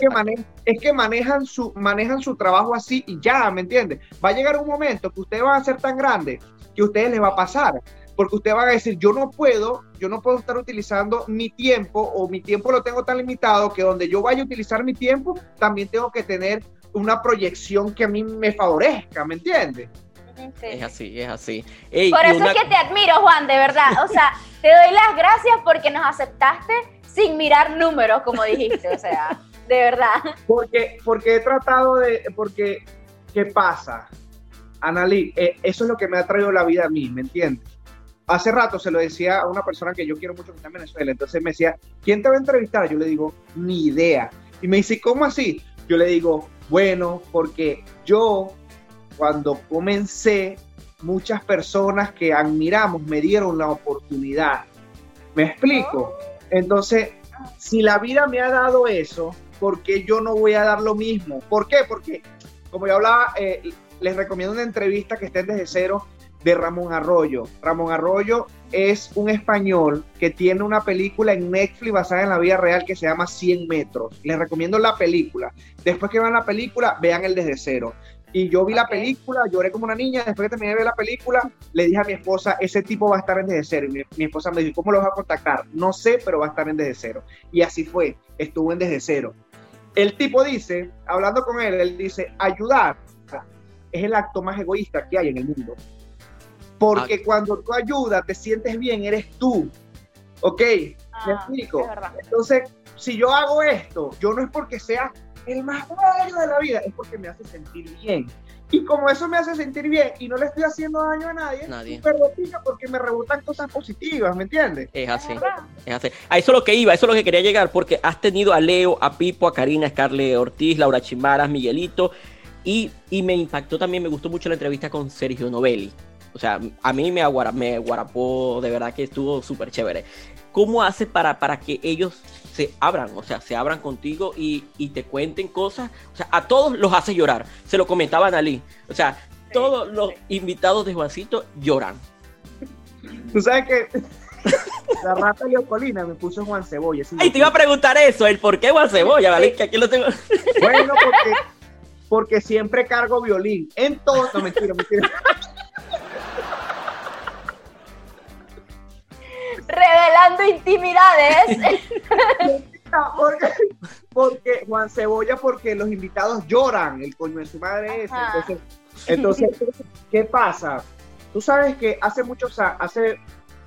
Speaker 2: es, que manejan, su, manejan su trabajo así y ya, ¿me entiendes? Va a llegar un momento que ustedes van a ser tan grandes que a ustedes les va a pasar. Porque ustedes van a decir, yo no puedo, yo no puedo estar utilizando mi tiempo o mi tiempo lo tengo tan limitado que donde yo vaya a utilizar mi tiempo, también tengo que tener una proyección que a mí me favorezca, ¿me entiendes?
Speaker 1: Es así, es así.
Speaker 3: Por eso es que te admiro, Juan, de verdad. O sea, te doy las gracias porque nos aceptaste sin mirar números, como dijiste. O sea, de verdad.
Speaker 2: Porque, porque he tratado de. Porque, ¿qué pasa? Analí, eh, eso es lo que me ha traído la vida a mí, ¿me entiendes? Hace rato se lo decía a una persona que yo quiero mucho que está en Venezuela. Entonces me decía, ¿quién te va a entrevistar? Yo le digo, ni idea. Y me dice, ¿cómo así? Yo le digo, bueno, porque yo cuando comencé, muchas personas que admiramos me dieron la oportunidad. ¿Me explico? Entonces, si la vida me ha dado eso, ¿por qué yo no voy a dar lo mismo? ¿Por qué? Porque, como yo hablaba, eh, les recomiendo una entrevista que estén desde cero de Ramón Arroyo. Ramón Arroyo es un español que tiene una película en Netflix basada en la vida real que se llama 100 metros. Les recomiendo la película. Después que vean la película, vean el desde cero. Y yo vi la película, lloré como una niña. Después que terminé de ver la película, le dije a mi esposa, ese tipo va a estar en desde cero. Y mi, esposa me dijo, ¿cómo lo vas a contactar? No sé, pero va a estar en desde cero. Y así fue, estuvo en desde cero. El tipo dice, hablando con él, él dice, ayudar es el acto más egoísta que hay en el mundo. Porque ah. cuando tú ayudas, te sientes bien, eres tú. ¿Ok? ¿Me ah, explico? Entonces, si yo hago esto, yo no es porque sea el más bello de la vida, es porque me hace sentir bien. Y como eso me hace sentir bien y no le estoy haciendo daño a nadie, nadie. porque me rebotan cosas positivas, ¿me entiendes?
Speaker 1: Es así, es así. A eso es lo que iba, a eso es lo que quería llegar, porque has tenido a Leo, a Pipo, a Karina, a Scarlett Ortiz, Laura Chimbaras, Miguelito, y, y me impactó también, me gustó mucho la entrevista con Sergio Novelli. O sea, a mí me, me guarapó, de verdad que estuvo súper chévere. ¿Cómo haces para, para que ellos se abran, o sea, se abran contigo y, te cuenten cosas? O sea, a todos los hace llorar. Se lo comentaban a Ali. O sea, todos los invitados de Juancito lloran.
Speaker 2: Tú sabes que la rata Leocolina me puso Juan Cebolla.
Speaker 1: Ay, te iba a preguntar eso, el por qué Juan Cebolla, ¿vale? Que aquí lo tengo.
Speaker 2: Bueno, porque, porque siempre cargo violín. Entonces, no, mentira, mentira.
Speaker 3: revelando intimidades.
Speaker 2: porque, Juan Cebolla, porque los invitados lloran, el coño de su madre es. Entonces, ¿qué pasa? Tú sabes que hace muchos hace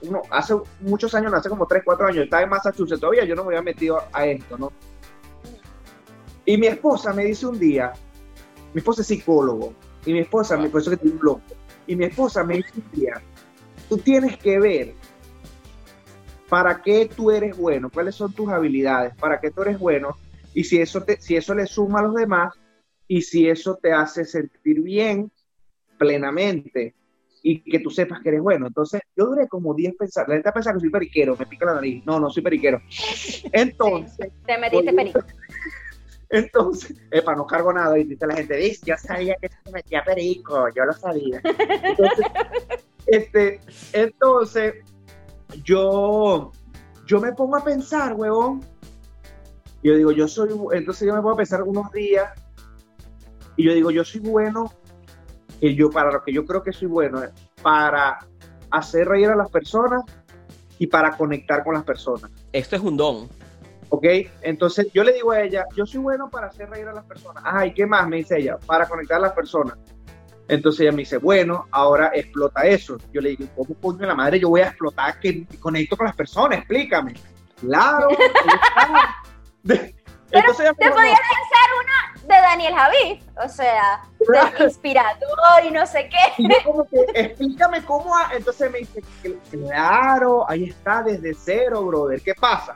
Speaker 2: uno, hace muchos años, hace como 3, 4 años, estaba en Massachusetts, todavía yo no me había metido a esto, ¿no? Y mi esposa me dice un día, mi esposa es psicólogo, Y mi esposa, me por eso que tengo un blog, y mi esposa me dice, "Mira, tú tienes que ver para qué tú eres bueno, cuáles son tus habilidades, para qué tú eres bueno, y si eso, te, si eso le suma a los demás, y si eso te hace sentir bien plenamente, y que tú sepas que eres bueno. Entonces, yo duré como 10 pensar, la gente piensa que soy periquero, me pica la nariz. No, no soy periquero. Entonces,
Speaker 3: Te metiste perico.
Speaker 2: entonces, epa, no cargo nada. Y dice la gente, dice, yo sabía que se metía perico, yo lo sabía. Entonces, este, entonces yo, yo me pongo a pensar, huevón. Yo digo, yo soy, entonces yo me pongo a pensar unos días y yo digo, yo soy bueno, y yo para lo que yo creo que soy bueno es para hacer reír a las personas y para conectar con las personas.
Speaker 1: Esto es un don.
Speaker 2: ¿Ok? Entonces yo le digo a ella, yo soy bueno para hacer reír a las personas. Ajá, ¿y qué más? Me dice ella, para conectar a las personas. Entonces ella me dice, bueno, ahora explota eso. Yo le digo, ¿cómo coño de la madre yo voy a explotar que conecto con las personas? Explícame. Claro. Entonces ella me
Speaker 3: Te podías lanzar una de Daniel Javid, o sea, de inspirador y no sé qué.
Speaker 2: Y yo como que, explícame cómo. ha-". Entonces me dice, claro, ahí está, desde cero, brother. ¿Qué pasa?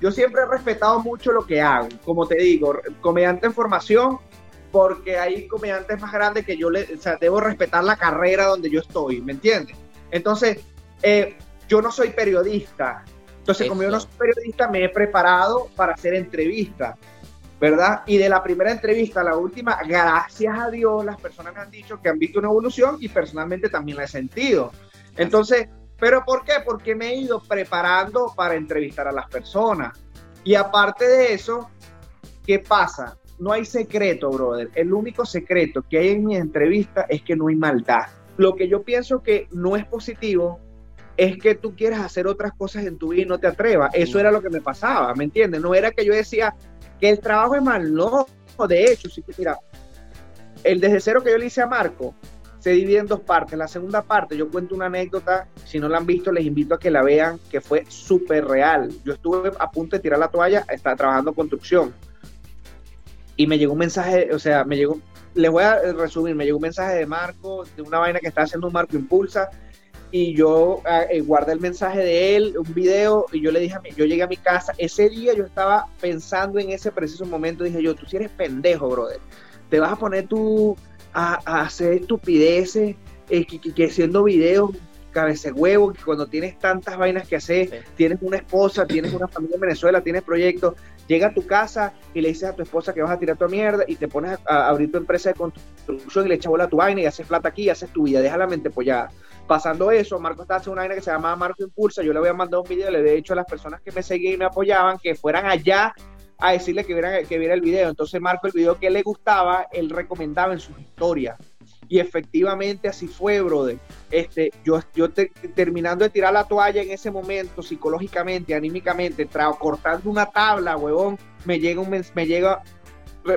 Speaker 2: Yo siempre he respetado mucho lo que hago. Como te digo, comediante en formación, porque hay comediantes más grandes que yo le, o sea, debo respetar la carrera donde yo estoy, ¿me entiendes? Entonces, eh, yo no soy periodista. Entonces, como yo no
Speaker 1: Eso.
Speaker 2: soy periodista, me he preparado para hacer entrevistas. ¿verdad? Y de la primera entrevista a la última, gracias a Dios, las personas me han dicho que han visto una evolución y personalmente también la he sentido. Entonces, ¿pero por qué? Porque me he ido preparando para entrevistar a las personas. Y aparte de eso, ¿qué pasa? No hay secreto, brother. El único secreto que hay en mi entrevista es que no hay maldad. Lo que yo pienso que no es positivo es que tú quieras hacer otras cosas en tu vida y no te atrevas. Eso era lo que me pasaba, ¿me entiendes? No era que yo decía que el trabajo es mal, no. De hecho, sí que mira, el desde cero que yo le hice a Marco se divide en dos partes. La segunda parte, yo cuento una anécdota, si no la han visto, les invito a que la vean, que fue súper real. Yo estuve a punto de tirar la toalla, estaba trabajando construcción. Y me llegó un mensaje, o sea, me llegó, les voy a resumir, me llegó un mensaje de Marco, de una vaina que está haciendo un Marco Impulsa, y yo eh, guardé el mensaje de él, un video, y yo le dije a mí, yo llegué a mi casa, ese día yo estaba pensando en ese preciso momento, dije yo, tú si eres pendejo, brother, te vas a poner tú a, a hacer estupideces, eh, que, que, que haciendo videos, cabeza de huevo, que cuando tienes tantas vainas que hacer,
Speaker 1: Sí.
Speaker 2: tienes una esposa, tienes una familia en Venezuela, tienes proyectos, llega a tu casa y le dices a tu esposa que vas a tirar tu mierda y te pones a, abrir tu empresa de construcción y le echas bola a tu vaina y haces plata aquí y haces tu vida, deja la mente apoyada. Pasando eso, Marco está haciendo una vaina que se llama Marco Impulsa, yo le voy a mandar un video, le había dicho a las personas que me seguían y me apoyaban que fueran allá a decirle que vieran que viera el video. Entonces Marco el video que le gustaba, él recomendaba en sus historias. Y efectivamente así fue, brother. Este, yo, yo te- terminando de tirar la toalla en ese momento, psicológicamente, anímicamente, tra- cortando una tabla, huevón, me llega un me llega,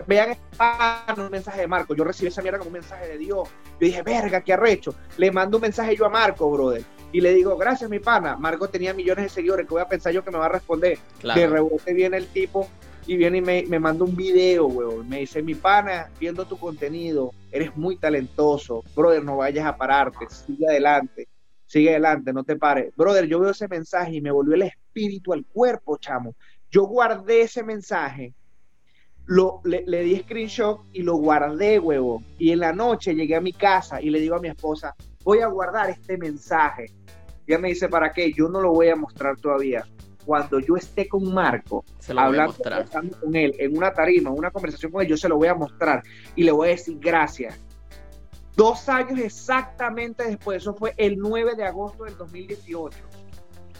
Speaker 2: vean ah, un mensaje de Marco. Yo recibí esa mierda como un mensaje de Dios. Yo dije, verga, qué arrecho. Le mando un mensaje yo a Marco, brother. Y le digo, gracias, mi pana. Marco tenía millones de seguidores, que voy a pensar yo que me va a responder. De
Speaker 1: Claro.
Speaker 2: rebote viene el tipo y viene y me, me manda un video, weón. Me dice, mi pana, viendo tu contenido, eres muy talentoso. Brother, no vayas a pararte, sigue adelante, sigue adelante, no te pares. Brother, yo veo ese mensaje y me volvió el espíritu al cuerpo, chamo. Yo guardé ese mensaje, lo, le, le di screenshot y lo guardé, huevo. Y en la noche llegué a mi casa y le digo a mi esposa, voy a guardar este mensaje. Ella me dice, ¿para qué? Yo no lo voy a mostrar todavía. Cuando yo esté con Marco,
Speaker 1: Se lo voy a
Speaker 2: hablando
Speaker 1: mostrar.
Speaker 2: con él en una tarima, en una conversación con él, yo se lo voy a mostrar y le voy a decir gracias. Dos años exactamente después, eso fue el 9 de agosto del 2018.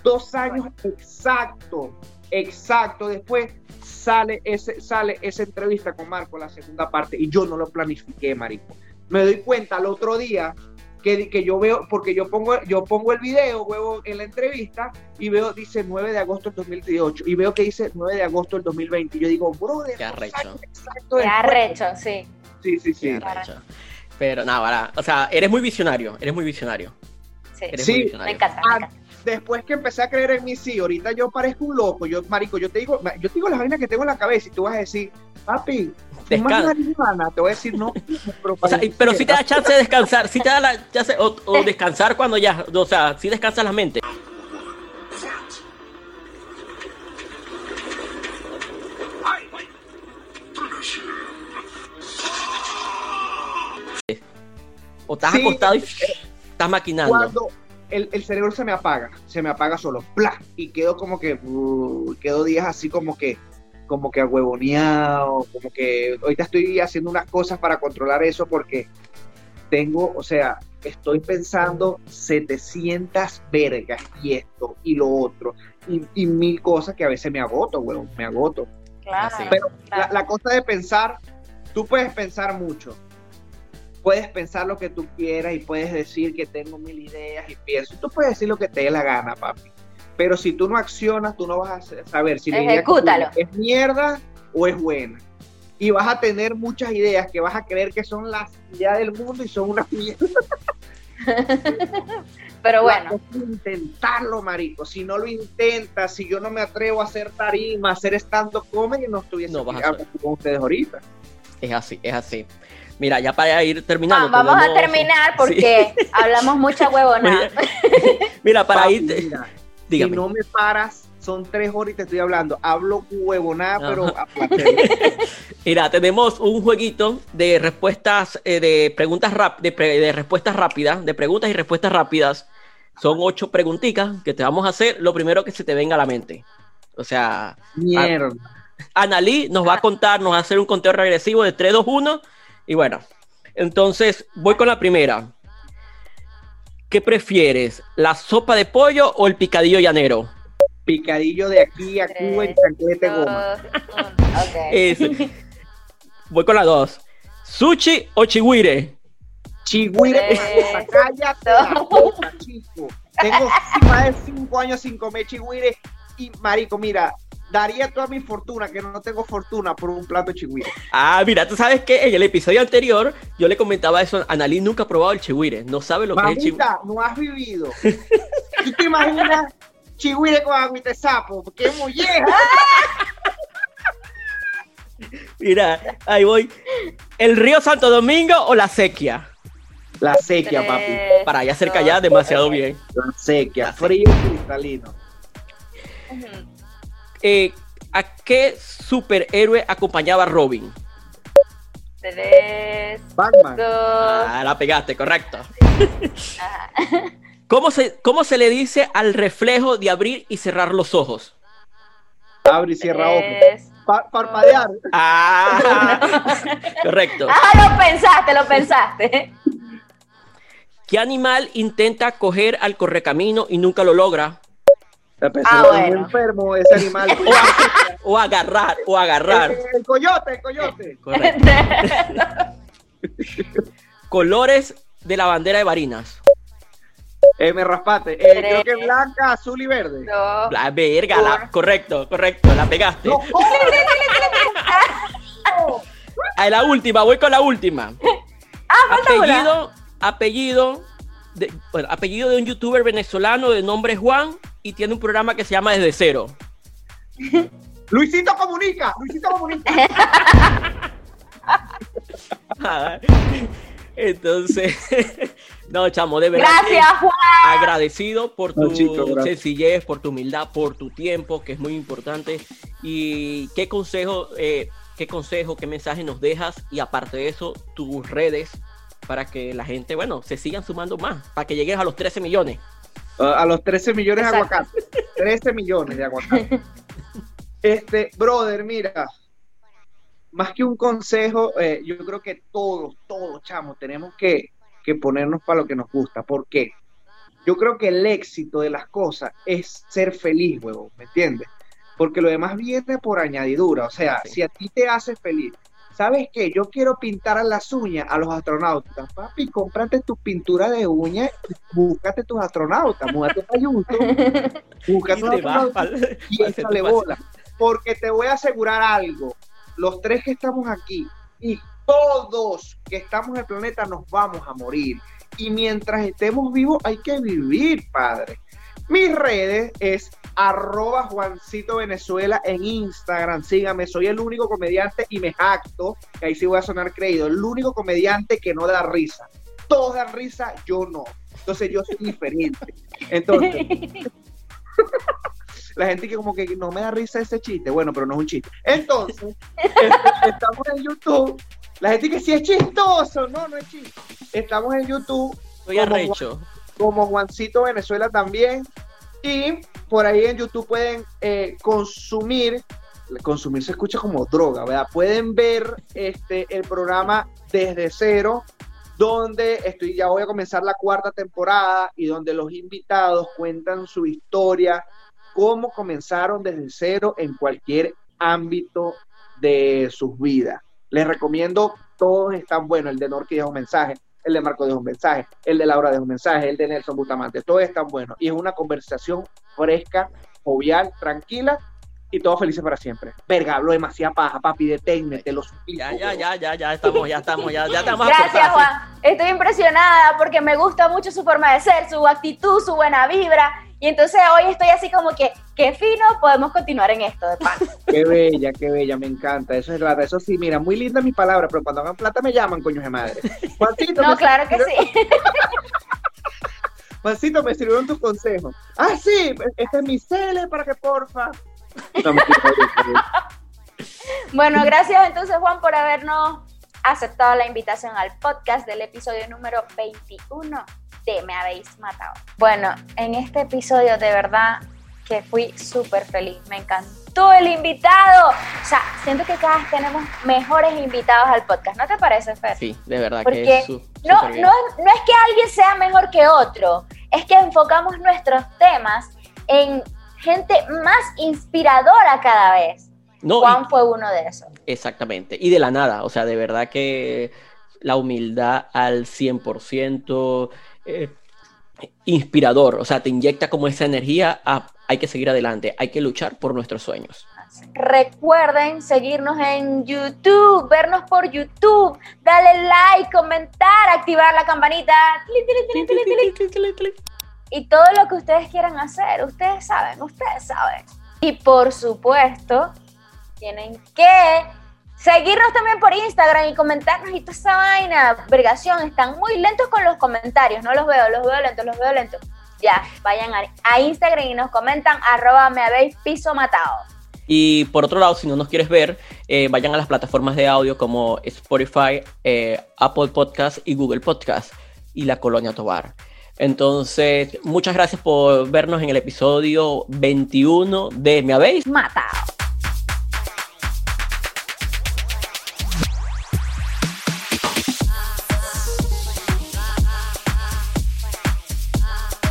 Speaker 2: Dos años exacto, exacto después sale, ese, sale esa entrevista con Marco, la segunda parte, y yo no lo planifiqué, marico. Me doy cuenta al otro día que, que yo veo, porque yo pongo, yo pongo el video, huevo, en la entrevista, y veo, dice 9 de agosto del 2018, y veo que dice 9 de agosto del 2020, y yo digo, brother,
Speaker 1: Qué arrecho.
Speaker 3: Qué arrecho, sí.
Speaker 2: Sí, sí, sí.
Speaker 1: Qué arrecho. Pero nada, o sea, eres muy visionario, eres muy visionario.
Speaker 3: Sí,
Speaker 1: Eres
Speaker 2: Sí.
Speaker 1: muy
Speaker 3: me
Speaker 1: visionario.
Speaker 3: encanta, me
Speaker 2: Ah,
Speaker 3: encanta.
Speaker 2: Después que empecé a creer en mí, sí, ahorita yo parezco un loco, yo, marico, yo te digo, yo te digo las vainas que tengo en la cabeza y tú vas a decir, papi,
Speaker 1: Descansa.
Speaker 2: marihuana, te voy a decir no, pero,
Speaker 1: O sea, y- pero si te da chance de descansar, si te da la chance, o, o descansar cuando ya, o sea, si descansas la mente. O estás
Speaker 2: Sí.
Speaker 1: acostado y estás maquinando.
Speaker 2: cuando el, el cerebro se me apaga, se me apaga solo, ¡pla! y quedo como que, uh, quedo días así como que, como que agüevoneado, como que ahorita estoy haciendo unas cosas para controlar eso porque tengo, o sea, estoy pensando 700 vergas y esto y lo otro y, y mil cosas que a veces me agoto, huevón, me agoto.
Speaker 3: Claro.
Speaker 2: Pero la cosa de pensar, tú puedes pensar mucho. Puedes pensar lo que tú quieras y puedes decir que tengo mil ideas y pienso. Tú puedes decir lo que te dé la gana, papi. Pero si tú no accionas, tú no vas a saber si la idea que es mierda o es buena. Y vas a tener muchas ideas que vas a creer que son las ideas del mundo y son una mierda.
Speaker 3: Pero bueno,
Speaker 2: intentarlo, marico. Si no lo intentas, si yo no me atrevo a hacer tarima, a hacer stand-up comedy, no estuviese
Speaker 1: No
Speaker 2: con ustedes ahorita.
Speaker 1: Es así, es así. Mira, ya para ir terminando.
Speaker 3: Juan, vamos a terminar porque hablamos mucha huevonada.
Speaker 1: Mira, para
Speaker 2: Papi,
Speaker 1: ir.
Speaker 2: mira,
Speaker 1: Dígame.
Speaker 2: Si no me paras, son tres horas y te estoy hablando. Hablo huevonada, pero.
Speaker 1: Mira, tenemos un jueguito de respuestas, eh, de preguntas rap, de, pre- de respuestas rápidas, de preguntas y respuestas rápidas. Son ocho preguntitas que te vamos a hacer. Lo primero que se te venga a la mente. O sea,
Speaker 2: Mierda.
Speaker 1: Analí nos va a contar, nos va a hacer un conteo regresivo de 3, 2, 1. Y bueno, entonces voy con la primera. ¿Qué prefieres? ¿La sopa de pollo o el picadillo llanero?
Speaker 2: Picadillo de aquí a Cuba y chanclete goma.
Speaker 3: Dos, uno. Ok.
Speaker 1: Es- voy con la dos. ¿Sushi o chihuire?
Speaker 2: Chigüire,
Speaker 3: Tres,
Speaker 2: cállate la
Speaker 3: dos.
Speaker 2: boca, chico. Tengo más de cinco años sin comer chigüire y marico, mira, daría toda mi fortuna, que no tengo fortuna, por un plato de chigüire.
Speaker 1: Ah, mira, tú sabes que en el episodio anterior yo le comentaba eso. Analí nunca ha probado el chihuire. No sabe lo que es el chihuire.
Speaker 2: Mamita, no has vivido. ¿Tú te imaginas chigüire con agüita de sapo? ¡Qué molleja!
Speaker 1: Mira, ahí voy. ¿El río Santo Domingo o la sequía?
Speaker 2: La sequía, papi.
Speaker 1: Para ya cerca ya demasiado bien.
Speaker 2: La sequía,
Speaker 1: La sequía.
Speaker 2: frío y cristalino.
Speaker 1: Eh, ¿A qué superhéroe acompañaba Robin?
Speaker 3: Tres,
Speaker 2: Batman.
Speaker 3: dos.
Speaker 1: Ah, la pegaste, correcto.
Speaker 3: ajá.
Speaker 1: ¿Cómo se, ¿Cómo se le dice al reflejo de abrir y cerrar los ojos?
Speaker 2: Abre y cierra ojos. Pa- parpadear.
Speaker 1: Ah, correcto.
Speaker 3: Ah, lo pensaste, lo pensaste.
Speaker 1: ¿Qué animal intenta coger al correcamino y nunca lo logra?
Speaker 3: Ah,
Speaker 2: enfermo, ese animal.
Speaker 1: O agarrar, o agarrar.
Speaker 2: El, el coyote, el coyote.
Speaker 1: Correcto. Colores de la bandera de Barinas.
Speaker 2: Eh, me raspate. Eh, creo que blanca, azul y verde.
Speaker 3: Dos.
Speaker 1: La verga, la- correcto, correcto, la pegaste.
Speaker 2: No,
Speaker 1: A la última, voy con la última.
Speaker 3: Ah,
Speaker 1: apellido, apellido, de, bueno, apellido de un youtuber venezolano de nombre Juan y tiene un programa que se llama Desde Cero.
Speaker 2: Luisito comunica, Luisito comunica.
Speaker 1: Entonces, no, chamo, de verdad.
Speaker 3: Gracias, Juan.
Speaker 1: Agradecido por tu
Speaker 2: No, chico, gracias.
Speaker 1: sencillez, por tu humildad, por tu tiempo, que es muy importante. Y qué consejo, eh, qué consejo, qué mensaje nos dejas. Y aparte de eso, tus redes para que la gente, bueno, se sigan sumando más, para que llegues a los 13 millones.
Speaker 2: A los 13 millones de aguacates. 13 millones de aguacates. Este, brother, mira, más que un consejo, eh, yo creo que todos, todos, chamos, tenemos que, que ponernos para lo que nos gusta. ¿Por qué? Yo creo que el éxito de las cosas es ser feliz, huevón, ¿me entiendes? Porque lo demás viene por añadidura. O sea,
Speaker 1: Sí.
Speaker 2: si a ti te hace feliz, ¿sabes qué? Yo quiero pintar a las uñas a los astronautas. Papi, cómprate tu pintura de uñas y búscate tus astronautas. Múdate para YouTube, búscate
Speaker 1: Y vas
Speaker 2: y échale bola. Porque te voy a asegurar algo. Los tres que estamos aquí y todos que estamos en el planeta nos vamos a morir. Y mientras estemos vivos hay que vivir, padre. Mis redes es arroba Juancito Venezuela en Instagram. Sígame, soy el único comediante y me jacto, que ahí sí voy a sonar creído, el único comediante que no da risa. Todos dan risa, yo no. Entonces yo soy diferente. Entonces, la gente que como que no me da risa ese chiste, bueno, pero no es un chiste. Entonces, estamos en YouTube. La gente que sí es chistoso, no, no es chiste. Estamos en YouTube.
Speaker 1: Soy arrecho.
Speaker 2: Como Juancito Venezuela también. Y por ahí en YouTube pueden eh, consumir, consumir se escucha como droga, ¿verdad? Pueden ver este, el programa desde cero, donde estoy, ya voy a comenzar la cuarta temporada y donde los invitados cuentan su historia, cómo comenzaron desde cero en cualquier ámbito de sus vidas. Les recomiendo, todos están buenos, el de Norki deja un mensaje, el de Marco deja un mensaje, el de Laura deja un mensaje, el de Nelson Bustamante, todos están buenos. Y es una conversación fresca, jovial, tranquila y todos felices para siempre. Verga, hablo demasiada paja, papi, deténme, te lo suplico.
Speaker 1: Ya, ya, ya, ya, ya estamos, ya estamos, ya, ya estamos.
Speaker 3: Gracias, Juan. Estoy impresionada porque me gusta mucho su forma de ser, su actitud, su buena vibra. Y entonces hoy estoy así como que, qué fino, podemos continuar en esto de pan.
Speaker 2: Qué bella, qué bella, me encanta. Eso es plata. Eso sí, mira, muy linda mi palabra, pero cuando hagan plata me llaman, coño de madre.
Speaker 3: Juancito, no, claro que sí.
Speaker 2: Juancito, me sirvieron tus consejos. Ah, sí, este es mi cele para que porfa.
Speaker 3: bueno, gracias entonces Juan por habernos aceptado la invitación al podcast del episodio número 21 de Me habéis matado. Bueno, en este episodio de verdad que fui súper feliz, me encantó el invitado. O sea, siento que cada vez tenemos mejores invitados al podcast, ¿no te parece, Fer?
Speaker 1: Sí, de verdad
Speaker 3: Porque
Speaker 1: que es
Speaker 3: no, no, no es que alguien sea mejor que otro, es que enfocamos nuestros temas en gente más inspiradora cada vez. No, Juan fue uno de esos.
Speaker 1: Exactamente, y de la nada, o sea, de verdad que la humildad al 100%, eh, inspirador, o sea, te inyecta como esa energía a hay que seguir adelante, hay que luchar por nuestros sueños.
Speaker 3: Recuerden seguirnos en YouTube, vernos por YouTube, darle like, comentar, activar la campanita y todo lo que ustedes quieran hacer. Ustedes saben, ustedes saben. Y por supuesto, tienen que seguirnos también por Instagram y comentarnos y toda esa vaina. Vergación, están muy lentos con los comentarios. No los veo, los veo lentos, los veo lentos. Ya, vayan a, Instagram y nos comentan arroba me habéis piso matado.
Speaker 1: Y por otro lado, si no nos quieres ver, eh, vayan a las plataformas de audio como Spotify, eh, Apple Podcast y Google Podcast y la Colonia Tobar. Entonces, muchas gracias por vernos en el episodio 21 de Me habéis
Speaker 3: matado.